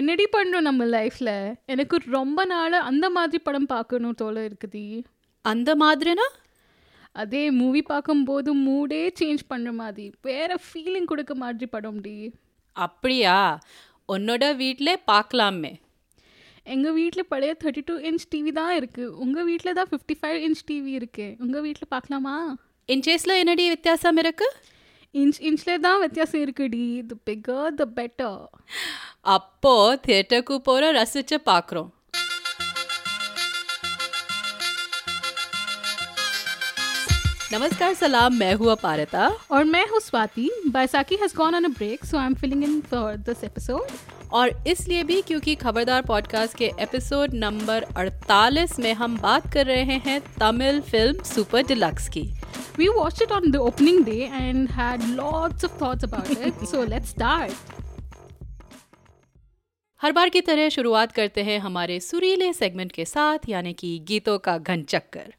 என்னடி பண்ணுறோம் நம்ம லைஃப்பில் எனக்கு ரொம்ப நாள் அந்த மாதிரி படம் பார்க்கணும் தோல இருக்குது அந்த மாதிரினா? அதே மூவி பார்க்கும்போது மூடே சேஞ்ச் பண்ணுற மாதிரி. வேற ஃபீலிங் கொடுக்க மாதிரி படம் டி அப்படியா? உன்னோட வீட்டிலே பார்க்கலாமே. எங்கள் வீட்டில் பழைய தேர்ட்டி டூ இன்ச் டிவி தான் இருக்குது உங்கள் வீட்டில் தான் ஃபிஃப்டி ஃபைவ் இன்ச் டிவி இருக்கு. உங்கள் வீட்டில் பார்க்கலாமா? இன்ச்சேஸில் என்னடி வித்தியாசம் இருக்கு? இன்ச் இன்ச்சில் தான் வித்தியாசம் இருக்குடி. த பிகர் த பெட்டர் அப்போ தியேட்டருக்கு போகிற ரசிச்சு பார்க்குறோம் नमस्कार सलाम मैं हूँ अपारिता और मैं हूँ Swati Baisakhi has gone on a break so I am filling in for this episode और इसलिए भी क्योंकि खबरदार पॉडकास्ट के एपिसोड नंबर 48 में हम बात कर रहे हैं तमिल फिल्म सुपर डिलक्स की We watched it on the opening day and had lots of thoughts about it. so let's start. हर बार की तरह शुरुआत करते हैं हमारे सुरीले सेगमेंट के साथ, यानी कि गीतों का घन चक्कर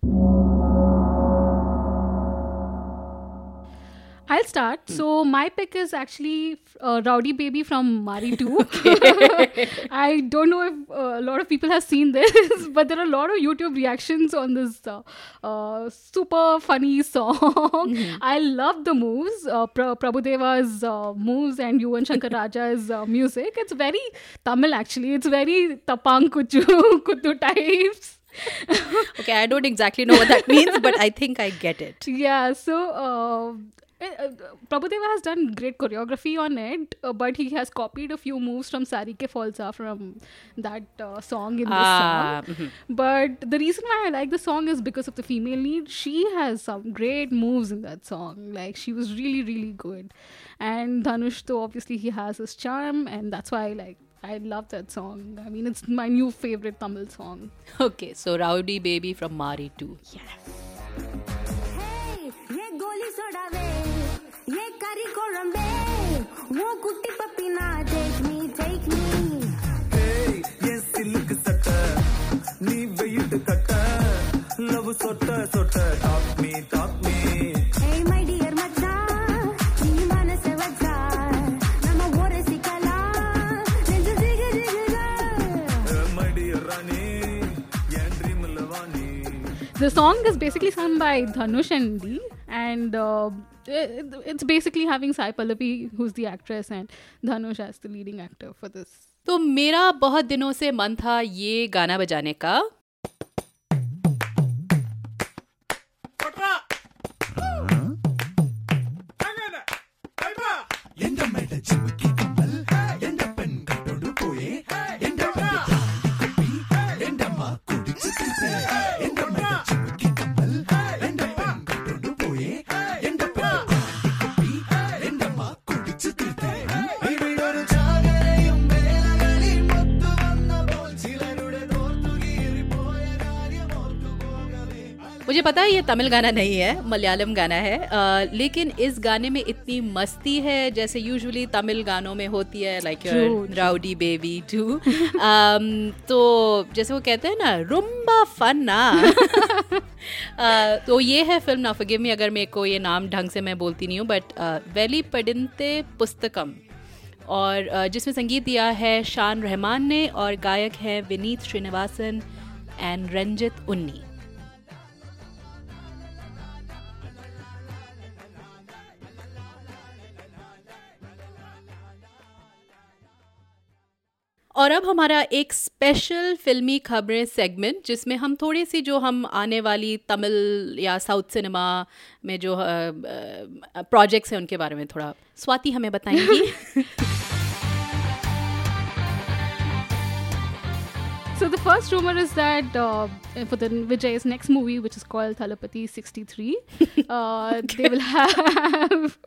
I'll start. So my pick is actually uh, Rowdy Baby from Mari 2. I don't know if uh, a lot of people have seen this, but there are a lot of YouTube reactions on this uh, uh, super funny song. I love the moves, uh, pra- Prabhudeva's uh, moves and Yuvan Shankar Raja's uh, music. It's very Tamil actually. It's very Tapang Kuchu Kuttu types. okay i don't exactly know what that means but i think i get it Yeah, so uh, Prabhu Prabhudeva has done great choreography on it, uh, but he has copied a few moves from Sari Ke Falsa from that uh, song in this ah, song. Mm-hmm. But the reason why I like the song is because of the female lead. She has some great moves in that song. Like she was really, really good. And Dhanush, though, obviously he has his charm, and that's why I like I love that song. I mean, it's my new favorite Tamil song. Okay, so Rowdy Baby from Mari too. Yes. Hey, ये करी कोलंबे वो कुट्टी पपीना take me take me ஏய், என் சில்லுக்கு சட்டை நீ weight கட்ட லவ் சொட்ட சொட்ட talk me talk me hey my dear மச்சான் நீ மனச வச்சா நம்ம ஒரு சிக்கலாம் நெஞ்சு ஜிகு ஜிகுதா மடிய ராணி என் ட்ரீம்ல வாணி The song is basically sung by Dhanush and Dee, and uh, it, it's basically having Sai Pallavi, who's the actress, and Dhanush as the leading actor for this. तो मेरा बहुत दिनों से मन था ये गाना बजाने का पता है ये तमिल गाना नहीं है मलयालम गाना है अ, लेकिन इस गाने में इतनी मस्ती है जैसे यूजुअली तमिल गानों में होती है लाइक राउडी बेबी टू तो जैसे वो कहते हैं ना रुम्बा फन्ना. तो ये है फ़िल्म ना फॉरगिव मी अगर मेरे को ये नाम ढंग से मैं बोलती नहीं हूँ बट वेली पडिनते पुस्तकम। और अ, जिसमें संगीत दिया है शान रहमान ने और गायक हैं विनीत श्रीनिवासन एंड रंजित उन्नी। और अब हमारा एक स्पेशल फिल्मी खबरें सेगमेंट जिसमें हम थोड़ी सी जो हम आने वाली तमिल या साउथ सिनेमा में जो प्रोजेक्ट्स हैं उनके बारे में थोड़ा। स्वाति हमें बताएँगी। So the first rumor is that uh, for the Vijay's next movie, which is called Thalapati 63, uh, they will have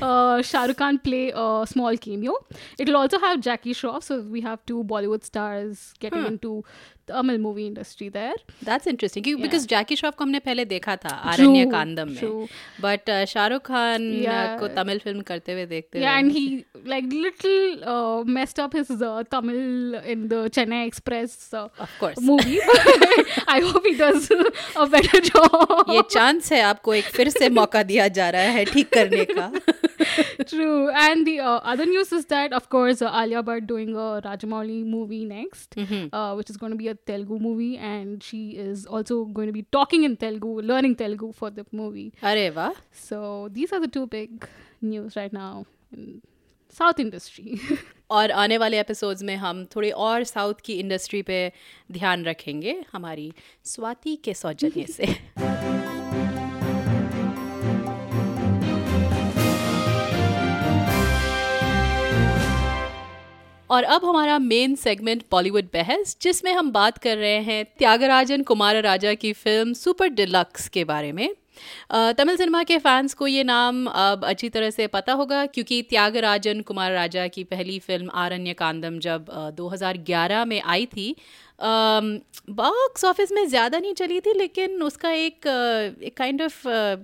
uh, Shah Rukh Khan play a small cameo. It will also have Jackie Shroff, so we have two Bollywood stars getting into Tamil movie industry there that's interesting because Jackie Shroff को हमने पहले देखा था आरण्य कांदम में। But Shahrukh Khan को Tamil film करते हुए देखते हैं and he like little messed up his Tamil in the Chennai Express of course movie I hope he does a better job ये चांस है आपको एक फिर से मौका दिया जा रहा है ठीक करने का। True. And the uh, other news is that, of course, uh, Alia Bhatt doing a Rajamouli movie next, mm-hmm. uh, which is going to be a Telugu movie, and she is also going to be talking in Telugu, learning Telugu for the movie. अरे वाह So these are the two big news right now in South industry. और आने वाले episodes में हम थोड़े और south की इंडस्ट्री पे ध्यान रखेंगे हमारी स्वाति के सौजन्य से और अब हमारा मेन सेगमेंट बॉलीवुड बहस जिसमें हम बात कर रहे हैं त्यागराजन कुमार राजा की फ़िल्म सुपर डिलक्स के बारे में। तमिल सिनेमा के फैंस को ये नाम अब अच्छी तरह से पता होगा क्योंकि त्यागराजन कुमार राजा की पहली फ़िल्म आरण्य कांदम जब अ, 2011 में आई थी Um, बॉक्स ऑफ़िस में ज़्यादा नहीं चली थी लेकिन उसका एक uh, काइंड ऑफ़ uh,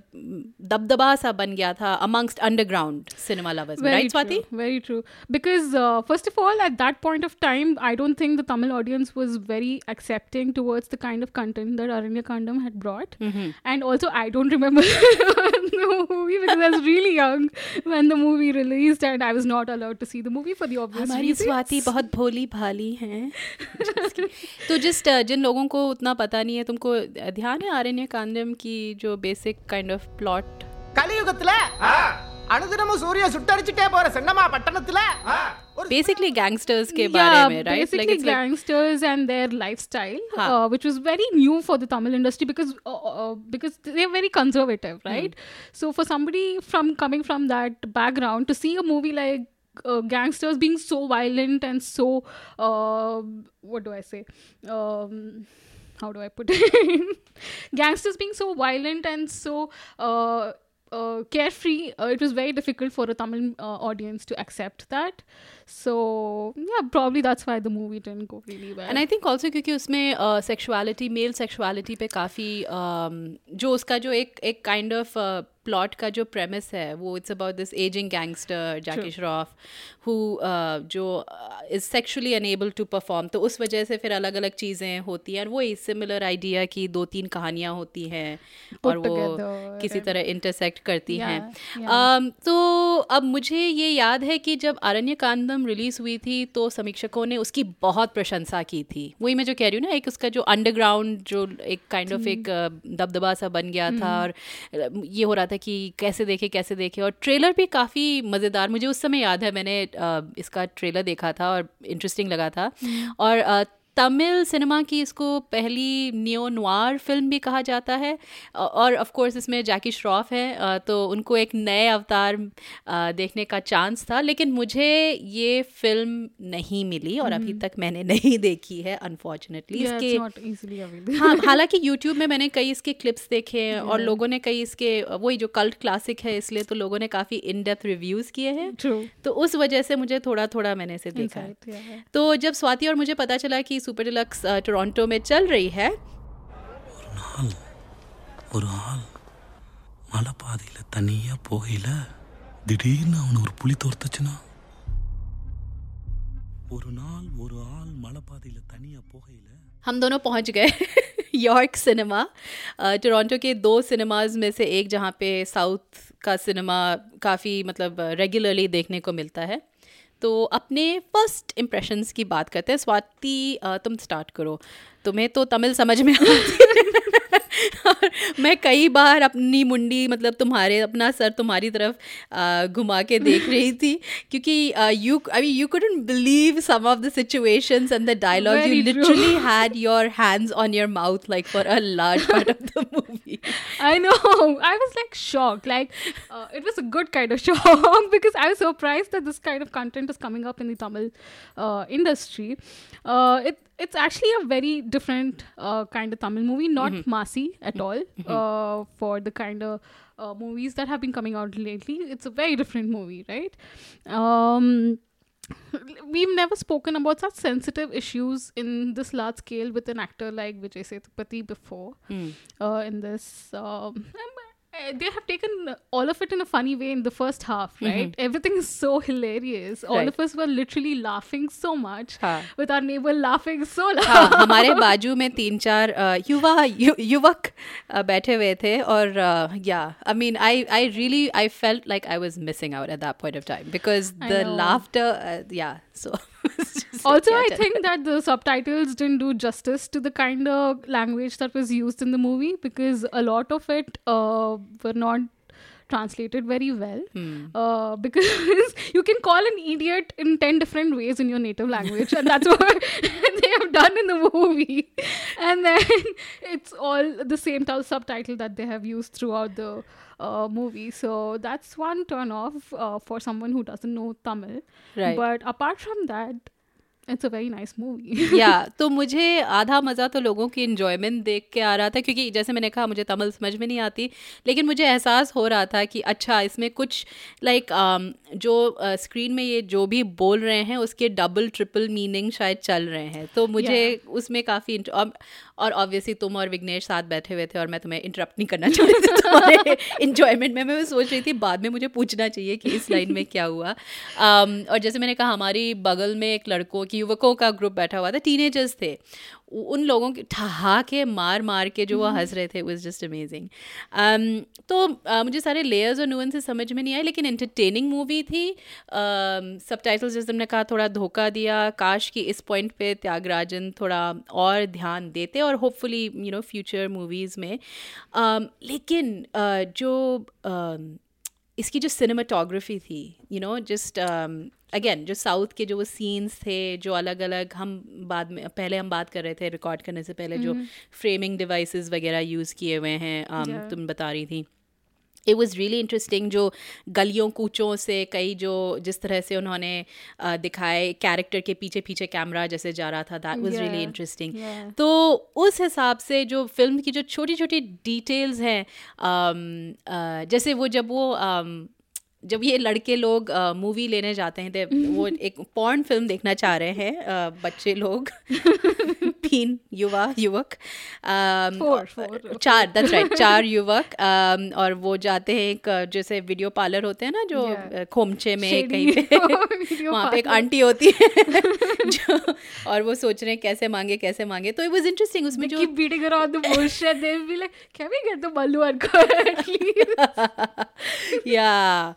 दबदबा सा बन गया था amongst underground cinema lovers right Swati very true because first of all at that point of time I don't think the Tamil audience was very accepting towards the kind of content that Aaranya Kaandam had brought and also I don't remember बहुत भोली भाली हैं तो just जिन लोगों को उतना पता नहीं है तुमको ध्यान है आरण्य कांडम की जो बेसिक काइंड ऑफ प्लॉट கலியுகத்துல அனுதினமும் சூரிய சுட்டரிச்சுட்டே போற சென்னமா பட்டணத்துல ஒரு बेसिकली गैंगस्टर्स के yeah, बारे में right basically gangsters and their lifestyle, हाँ. uh, which was very new for the Tamil industry because uh, uh, because they're very conservative, right? So for somebody from coming from that background to see a movie like uh, gangsters being so violent and so uh, what do I say? Um, how do I put it? gangsters being so violent and so uh, uh, carefree, uh, it was very difficult for a Tamil uh, audience to accept that. So yeah, probably that's why the movie didn't go really well. And I think also क्योंकि उसमें sexuality mail sexuality पे काफ़ी जो उसका जो एक एक kind of plot का जो प्रेमिस है वो it's about this aging gangster Jackie Shroff who जो is sexually unable to perform तो उस वजह से फिर अलग अलग चीज़ें होती हैं और वो सिमिलर आइडिया की दो तीन कहानियाँ होती हैं और वो किसी तरह इंटरसेक्ट करती Yeah, हैं yeah. Um, तो अब मुझे ये याद है कि जब अरण्य कांदम रिलीज़ हुई थी तो समीक्षकों ने उसकी बहुत प्रशंसा की थी। वही मैं जो कह रही हूँ ना एक उसका जो अंडरग्राउंड जो एक काइंड ऑफ़ एक दबदबा सा बन गया था और ये हो रहा था कि कैसे देखे कैसे देखे और ट्रेलर भी काफ़ी मज़ेदार मुझे उस समय याद है मैंने इसका ट्रेलर देखा था और इंटरेस्टिंग लगा था। और अ, तमिल सिनेमा की इसको पहली नियो नवार फ़िल्म भी कहा जाता है और ऑफ़ कोर्स इसमें जैकी श्रॉफ है तो उनको एक नए अवतार देखने का चांस था लेकिन मुझे ये फ़िल्म नहीं मिली और अभी तक मैंने नहीं देखी है अनफॉर्चुनेटली इसके. हाँ हालाँकि यूट्यूब में मैंने कई इसके क्लिप्स देखे हैं और लोगों ने कई इसके वही जो कल्ट क्लासिक है इसलिए तो लोगों ने काफ़ी इन डेप्थ रिव्यूज़ किए हैं। तो उस वजह से मुझे थोड़ा थोड़ा मैंने इसे देखा है। तो जब स्वाति और मुझे पता चला कि सुपर डिलक्स अ, टोरंटो में चल रही है ஒரு ஆள் மலை பாதையில தனியா போகையில திடீர்னு அவனை ஒரு புலி தோர்த்துச்சுன்னா ஒரு நாள் ஒரு ஆள் மலை பாதையில தனியா போகையில हम दोनों पहुंच गए यॉर्क सिनेमा अ, टोरंटो के दो सिनेमाज में से एक जहाँ पे साउथ का सिनेमा काफ़ी मतलब रेगुलरली देखने को मिलता है तो अपने फ़र्स्ट इम्प्रेशंस की बात करते हैं। स्वाति तुम स्टार्ट करो। तुम्हें तो तमिल समझ में आती और मैं कई बार अपनी मुंडी मतलब तुम्हारे अपना सर तुम्हारी तरफ अ, घुमा के देख रही थी क्योंकि you I mean you couldn't believe some of the situations and the dialogue you Very true. literally had your hands on your mouth like for a large part of the movie. I know. I was like shocked. Like uh, it was a good kind of shock because I was surprised that this kind of content is coming up in the Tamil uh, industry. Uh, it it's actually a very different uh, kind of Tamil movie, not massy at all. Uh, for the kind of uh, movies that have been coming out lately, it's a very different movie, right? Um, we've never spoken about such sensitive issues in this large scale with an actor like Vijay Sethupathi before uh, in this um, they have taken all of it in a funny way in the first half, right? Everything is so hilarious. All Right. of us were literally laughing so much हाँ. with our neighbor laughing so loud. हाँ हमारे बाजू में तीन चार अ, युवा यु, युवक अ, बैठे हुए थे और yeah I mean I I really I felt like I was missing out at that point of time because I the know. so also, like, yeah, I think that the subtitles didn't do justice to the kind of language that was used in the movie because a lot of it uh, were not translated very well. Hmm. uh, because you can call an idiot in 10 different ways in your native language and that's what they have done in the movie. And then it's all the same subtitle that they have used throughout the uh, movie so that's one turn off uh, for someone who doesn't know tamil Right. but apart from that it's a very nice movie या तो मुझे आधा मज़ा तो लोगों की enjoyment देख के आ रहा था क्योंकि जैसे मैंने कहा मुझे तमिल समझ में नहीं आती लेकिन मुझे एहसास हो रहा था कि अच्छा इसमें कुछ लाइक like, um, जो स्क्रीन uh, में ये जो भी बोल रहे हैं उसके डबल ट्रिपल मीनिंग शायद चल रहे हैं तो मुझे yeah. उसमें काफ़ी और ऑब्वियसली तुम और विघ्नेश साथ बैठे हुए थे और मैं तुम्हें इंटरप्ट नहीं करना चाहती थी तुम्हारे इन्जॉयमेंट में। मैं सोच रही थी बाद में मुझे पूछना चाहिए कि इस लाइन में क्या हुआ। Um, और जैसे मैंने कहा हमारी बगल में एक लड़कों की युवकों का ग्रुप बैठा हुआ था टीनेजर्स थे। उन लोगों के ठहाके मार मार के जो वो हंस रहे थे वाज जस्ट अमेजिंग तो uh, मुझे सारे लेयर्स और नुअंसेस समझ में नहीं आए लेकिन एंटरटेनिंग मूवी थी। सब टाइटल्स जैसे हमने कहा थोड़ा धोखा दिया। काश कि इस पॉइंट पे त्यागराजन थोड़ा और ध्यान देते और hopefully you know future movies में। Um, लेकिन uh, जो um, इसकी जो सिनेमाटोग्राफी थी यू नो जस्ट अगेन जो साउथ के जो वो सीन्स थे जो अलग अलग हम बाद में पहले हम बात कर रहे थे रिकॉर्ड करने से पहले जो फ्रेमिंग डिवाइसेस वगैरह यूज़ किए हुए हैं um, तुम बता रही थी। इट वॉज़ रियली इंटरेस्टिंग जो गलियों कूचों से कई जो जिस तरह से उन्होंने uh, दिखाए कैरेक्टर के पीछे पीछे कैमरा जैसे जा रहा था दैट वाज रियली इंटरेस्टिंग तो उस हिसाब से जो फ़िल्म की जो छोटी छोटी डिटेल्स हैं um, uh, जैसे वो जब वो um, जब ये लड़के लोग मूवी लेने जाते हैं वो एक पॉर्न फ़िल्म देखना चाह रहे हैं बच्चे लोग। तीन युवा युवक. चार दैट्स राइट चार युवक। और वो जाते हैं एक जैसे वीडियो पार्लर होते हैं ना जो खोमचे में कहीं पे। वहाँ पे एक आंटी होती है। जो और वो सोच रहे हैं कैसे मांगे कैसे मांगे? तो इट वाज इंटरेस्टिंग उसमें जो the bullshit they'll be like can we get the ballu uncle at least? Yeah.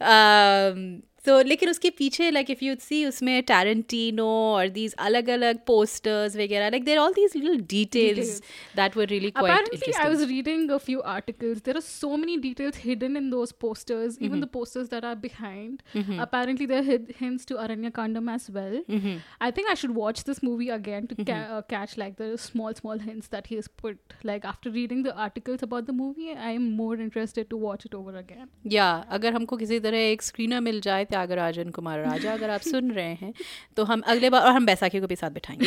Um so लेकिन उसके पीछे like if you see उसमें Tarantino और these अलग अलग posters वगैरह like there are all these little details, Details. that were really quite Apparently, interesting. I was reading a few articles. There are so many details hidden in those posters, even Mm-hmm. the posters that are behind. Apparently, there are hid- hints to Aranya Kandam as well. Mm-hmm. I think I should watch this movie again to ca- uh, catch like the small, small hints that he has put. Like after reading the articles about the movie, I am more interested to watch it over again. या अगर हमको किसी तरह एक screener मिल जाए त्यागराजन कुमार राजा अगर आप सुन रहे हैं तो हम अगले बार और हम बैसाखी को भी साथ बिठाएँगे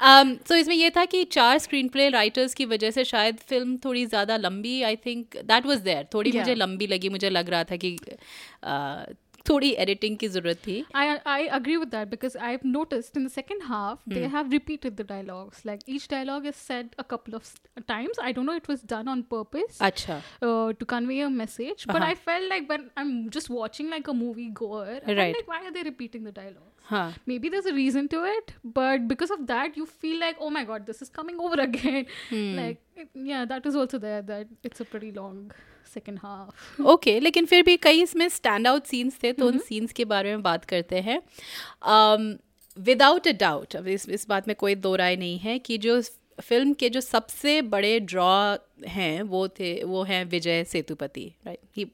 um, so इसमें ये था कि चार स्क्रीन प्ले राइटर्स की वजह से शायद फ़िल्म थोड़ी ज़्यादा लंबी I think that was there थोड़ी Yeah. मुझे लंबी लगी मुझे लग रहा था कि uh, थोड़ी एडिटिंग की ज़रूरत थी I I agree with that because I've noticed in the second half they Hmm. have repeated the dialogues. Like each dialogue is said a couple of s- times. I don't know it was done on purpose. अच्छा uh, to convey a message. But Uh-huh. I felt like when I'm just watching like a movie goer, I'm Right. like, why are they हाँ maybe this a reason to it but because of that you feel like oh my God this is coming over again like that is also that it's a prolonged second half okay लेकिन फिर भी कई इसमें stand out scenes थे तो उन scenes के बारे में बात करते हैं। विदाउट अ डाउट अब इस बात में कोई दो राय नहीं है कि जो फ़िल्म के जो सबसे बड़े ड्रॉ हैं वो थे वो हैं विजय सेतुपति राइट ही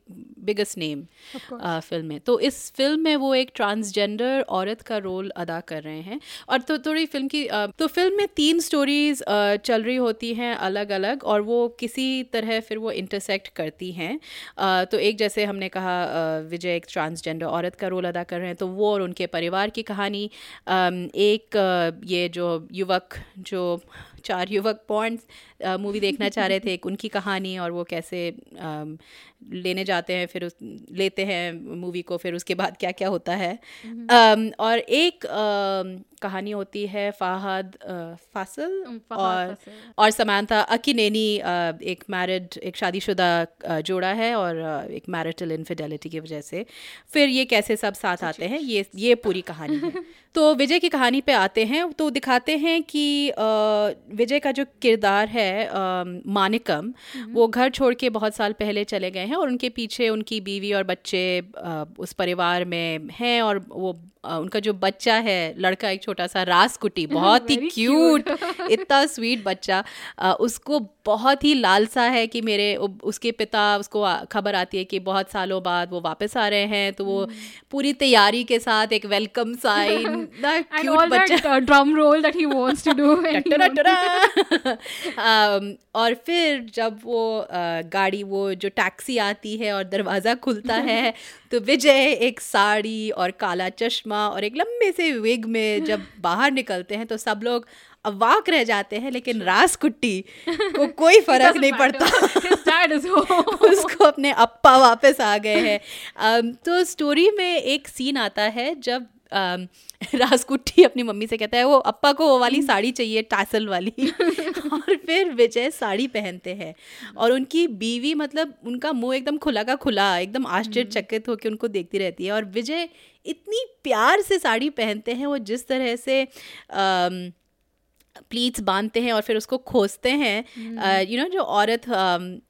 बिगेस्ट नेम फ़िल्म में। तो इस फ़िल्म में वो एक ट्रांसजेंडर औरत का रोल अदा कर रहे हैं। और तो थोड़ी फ़िल्म की अ, तो फ़िल्म में तीन स्टोरीज चल रही होती हैं अलग अलग और वो किसी तरह फिर वो इंटरसेक्ट करती हैं। अ, तो एक जैसे हमने कहा अ, विजय एक ट्रांसजेंडर औरत का रोल अदा कर रहे हैं। तो वो और उनके परिवार की कहानी अम, एक अ, ये जो युवक जो चार युवक पॉन्ड मूवी देखना चाह रहे थे एक उनकी कहानी और वो कैसे लेने जाते हैं फिर उस लेते हैं मूवी को फिर उसके बाद क्या क्या होता है। अम, और एक कहानी होती है फाहद फासिल और। और समांथा अकिनेनी एक मैरिड एक शादीशुदा जोड़ा है और एक मैरिटल इनफिडेलिटी की वजह से। फिर ये कैसे सब साथ आते हैं ये ये पूरी कहानी है। तो विजय की कहानी पे आते हैं तो दिखाते हैं कि विजय का जो किरदार है आ, मानिकम वो घर छोड़ के बहुत साल पहले चले गए हैं और उनके पीछे उनकी बीवी और बच्चे आ, उस परिवार में हैं और वो उनका जो बच्चा है लड़का एक छोटा सा रासकुटी बहुत ही क्यूट इतना स्वीट बच्चा उसको बहुत ही लालसा है कि मेरे उसके पिता उसको खबर आती है कि बहुत सालों बाद वो वापस आ रहे हैं तो वो पूरी तैयारी के साथ एक वेलकम साइन क्यूट बच्चा do. and he टरा wants- टरा। um, और फिर जब वो गाड़ी वो जो टैक्सी आती है और दरवाज़ा खुलता है तो विजय एक साड़ी और काला चश्मा और एक लंबे से विग में जब बाहर निकलते हैं तो सब लोग अवाक रह जाते हैं लेकिन रास कुट्टी को कोई फ़र्क नहीं पड़ता. उसको अपने अप्पा वापस आ गए हैं। तो स्टोरी में एक सीन आता है जब राजकुट्टी अपनी मम्मी से कहता है वो अप्पा को वो वाली साड़ी चाहिए टासल वाली। और फिर विजय साड़ी पहनते हैं। और उनकी बीवी मतलब उनका मुँह एकदम खुला का खुला एकदम आश्चर्यचकित होकर उनको देखती रहती है। और विजय इतनी प्यार से साड़ी पहनते हैं वो जिस तरह से प्लीट्स बांधते हैं और फिर उसको खोसते हैं। यू नो जो औरत मु-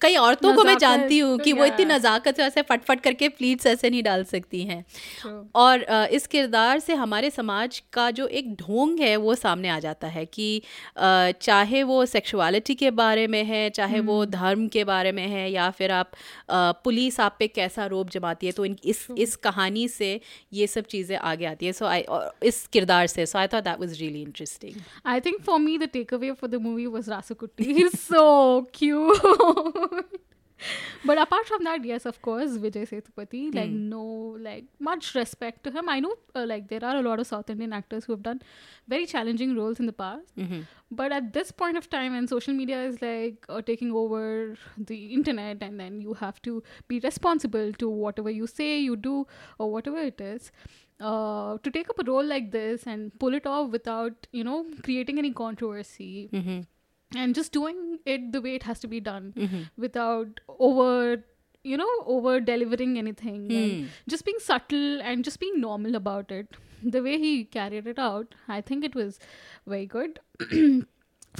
कई औरतों को मैं जानती हूँ कि वो इतनी नज़ाकत से ऐसे फटफट करके प्लीट्स ऐसे नहीं डाल सकती हैं। और इस किरदार से हमारे समाज का जो एक ढोंग है वो सामने आ जाता है कि चाहे वो सेक्सुअलिटी के बारे में है चाहे वो धर्म के बारे में है या फिर आप पुलिस आप पे कैसा रोब जमाती है तो इन इस इस कहानी से ये सब चीज़ें आगे आती है। सो आई इस किरदार से so I thought that was really interesting I think for me, the takeaway for the movie was Rasukutti. He's so cute. but apart from that, yes, of course, Vijay Sethupathi. Like no, like much respect to him. I know, uh, like there are a lot of South Indian actors who have done very challenging roles in the past. But at this point of time, when social media is like uh, taking over the internet, and then you have to be responsible to whatever you say, you do, or whatever it is. Uh, to take up a role like this and pull it off without, you know, creating any controversy and just doing it the way it has to be done mm-hmm. without over you know over delivering anything and hmm. just being subtle and just being normal about it. The way he carried it out i think it was very good.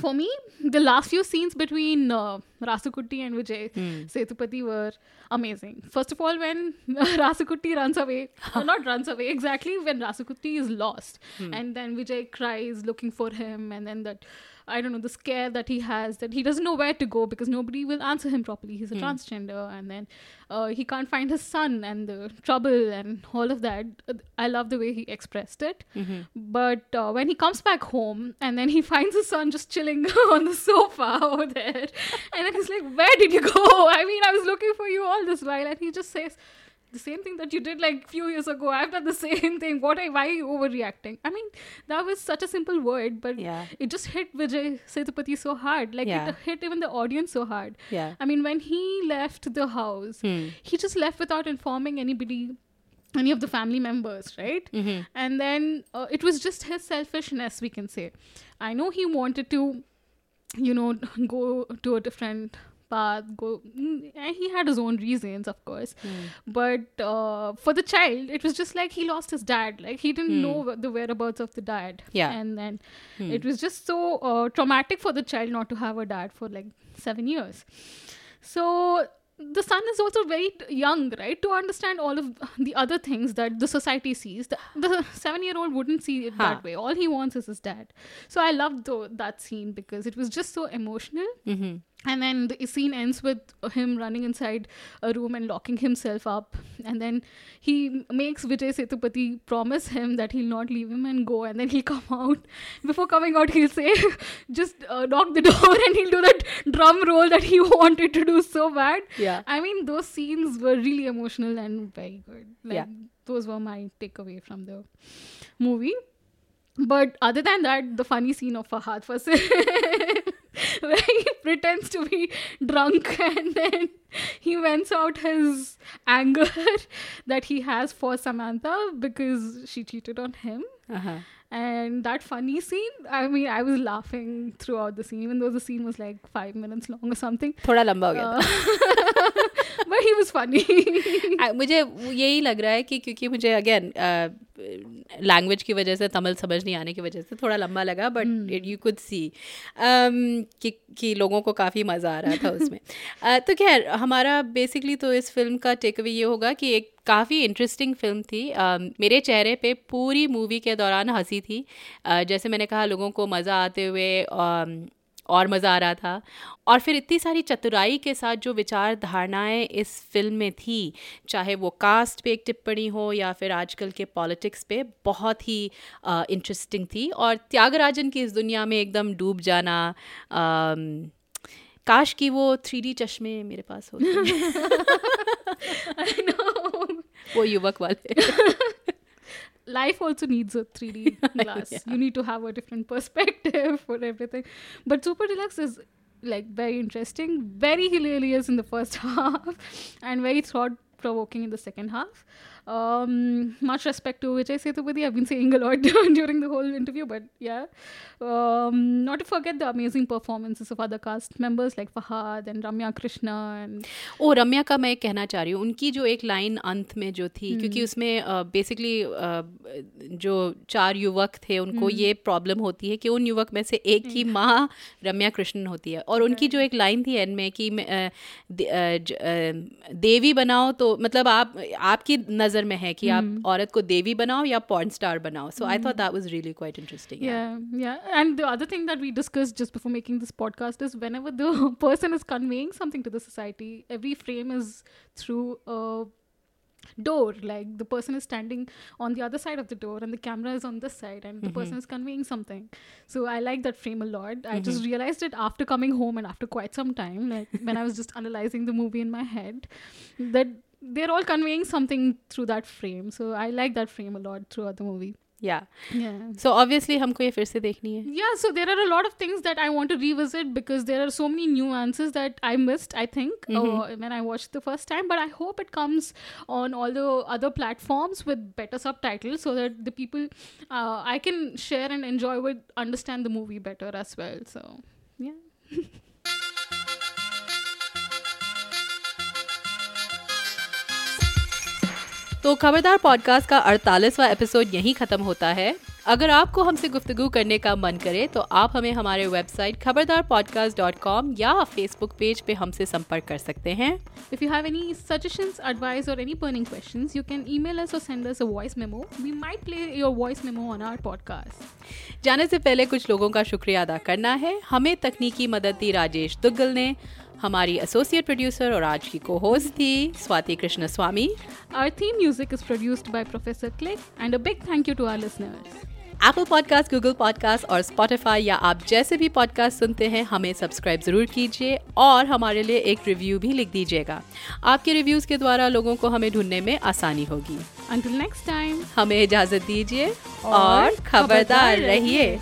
For me the last few scenes between uh, Rasukutti and Vijay hmm. Sethupathi were amazing. First of all, when Rasukutti runs away, not runs away, exactly when Rasukutti is lost, hmm. and then Vijay cries looking for him, and then that I don't know the scare that he has that he doesn't know where to go because nobody will answer him properly. He's a transgender, and then uh, he can't find his son and the trouble and all of that. I love the way he expressed it. But uh, when he comes back home and then he finds his son just chilling on the sofa over there, and then he's like, "Where did you go? I mean, I was looking for you all this while," and he just says. The same thing that you did like few years ago. I've done the same thing. What? I, why are you overreacting? I mean, that was such a simple word, but Yeah. it just hit Vijay Sethupathi so hard. Like Yeah. it hit even the audience so hard. Yeah. I mean, when he left the house, Hmm. he just left without informing anybody, any of the family members, right? Mm-hmm. And then uh, it was just his selfishness, we can say. I know he wanted to, you know, go to a different path go mm, and he had his own reasons of course. But uh, for the child it was just like he lost his dad. Like he didn't know the whereabouts of the dad. Yeah. and then it was just so uh, traumatic for the child not to have a dad for like seven years. So the son is also very young right? To understand all of the other things that the society sees the, the seven year old wouldn't see it Huh. that way. All he wants is his dad. So i loved tho- that scene because it was just so emotional and then the scene ends with him running inside a room and locking himself up. And then he makes Vijay Sethupathi promise him that he'll not leave him and go. And then he'll come out. Before coming out, he'll say, just uh, knock the door and he'll do that drum roll that he wanted to do so bad. Yeah. I mean, those scenes were really emotional and very good. Like, Yeah. Those were my takeaway from the movie. But other than that, the funny scene of Fahad first, where he pretends to be drunk and then he vents out his anger that he has for Samantha because she cheated on him. Uh-huh. And that funny scene, I mean, I was laughing throughout the scene, even though the scene was like five minutes long or something. Thoda lamba ho gaya. he was funny. आ, मुझे यही लग रहा है कि क्योंकि मुझे again language की वजह से तमिल समझ नहीं आने की वजह से थोड़ा लंबा लगा बट यू कुड सी कि कि लोगों को काफ़ी मज़ा आ रहा था उसमें। अ, तो खैर हमारा बेसिकली तो इस फ़िल्म का टेक अवे ये होगा कि एक काफ़ी इंटरेस्टिंग फ़िल्म थी। अ, मेरे चेहरे पे पूरी मूवी के दौरान हँसी थी। अ, जैसे मैंने कहा लोगों को मज़ा आते हुए अम, और मज़ा आ रहा था। और फिर इतनी सारी चतुराई के साथ जो विचार धारणाएँ इस फ़िल्म में थी चाहे वो कास्ट पे एक टिप्पणी हो या फिर आजकल के पॉलिटिक्स पे बहुत ही इंटरेस्टिंग थी। और त्यागराजन की इस दुनिया में एकदम डूब जाना अम, काश कि वो थ्री डी चश्मे मेरे पास होते। Know. वो युवक वाले। life also needs a 3D glass. You need to have a different perspective for everything. But Super Deluxe is like very interesting, very hilarious in the first half, and very thought provoking in the second half. Um, much respect to Vijay Sethupathi. I've been saying a lot during the whole interview, but yeah. Um, not to forget the amazing performances of other cast members like Fahad and Ramya Krishna and ओ रम्या का मैं कहना चाह रही हूँ उनकी जो एक line अंत में जो थी क्योंकि उसमें बेसिकली जो चार युवक थे उनको ये प्रॉब्लम होती है कि उन युवक में से एक की माँ रम्या कृष्णन होती है और उनकी जो एक लाइन थी एंड में कि मैं, दे- अ, अ, देवी बनाओ तो मतलब आप आपकी नज़र में है कि आप औरत को देवी बनाओ या पॉर्न स्टार बनाओ so I thought that was really quite interesting Yeah, yeah. And the other thing that we discussed just before making this podcast is whenever the person is conveying something to the society, every frame is through a door. Like the person is standing on the other side of the door and the camera is on this side and the person is conveying something. So I like that frame a lot. I just realized it after coming home and after quite some time, like when I was just analyzing the movie in my head, that they're all conveying something through that frame. So I like that frame a lot throughout the movie. Yeah Yeah. So obviously हमको ये फिर से देखनी है Yeah, so there are a lot of things that I want to revisit because there are so many nuances that I missed, I think, uh, when I watched the first time. But I hope it comes on all the other platforms with better subtitles so that the people uh, I can share and enjoy would understand the movie better as well. So, yeah. तो खबरदार podcast का 48वां episode यहीं ख़त्म होता है। अगर आपको हमसे गुफ्तगु करने का मन करे तो आप हमें हमारे website Khabardar podcast dot com या फेसबुक पेज पे हमसे संपर्क कर सकते हैं। If you have any suggestion advice or any burning question you can email us or send us voice memo we might play your voice memo on our podcast जाने से पहले कुछ लोगों का शुक्रिया अदा करना है। हमें तकनीकी मदद दी राजेश दुग्गल ने हमारी एसोसिएट प्रोड्यूसर और आज की को होस्ट थी Swati Krishnaswami our theme music is produced by professor click and a big thank you to our listeners Apple podcast Google podcast or Spotify या आप जैसे भी पॉडकास्ट सुनते हैं हमें सब्सक्राइब ज़रूर कीजिए और हमारे लिए एक रिव्यू भी लिख दीजिएगा। आपके रिव्यूज़ के द्वारा लोगों को हमें ढूँढने में आसानी होगी। अंटिल नेक्स्ट टाइम हमें इजाज़त दीजिए और और खबरदार रहिए।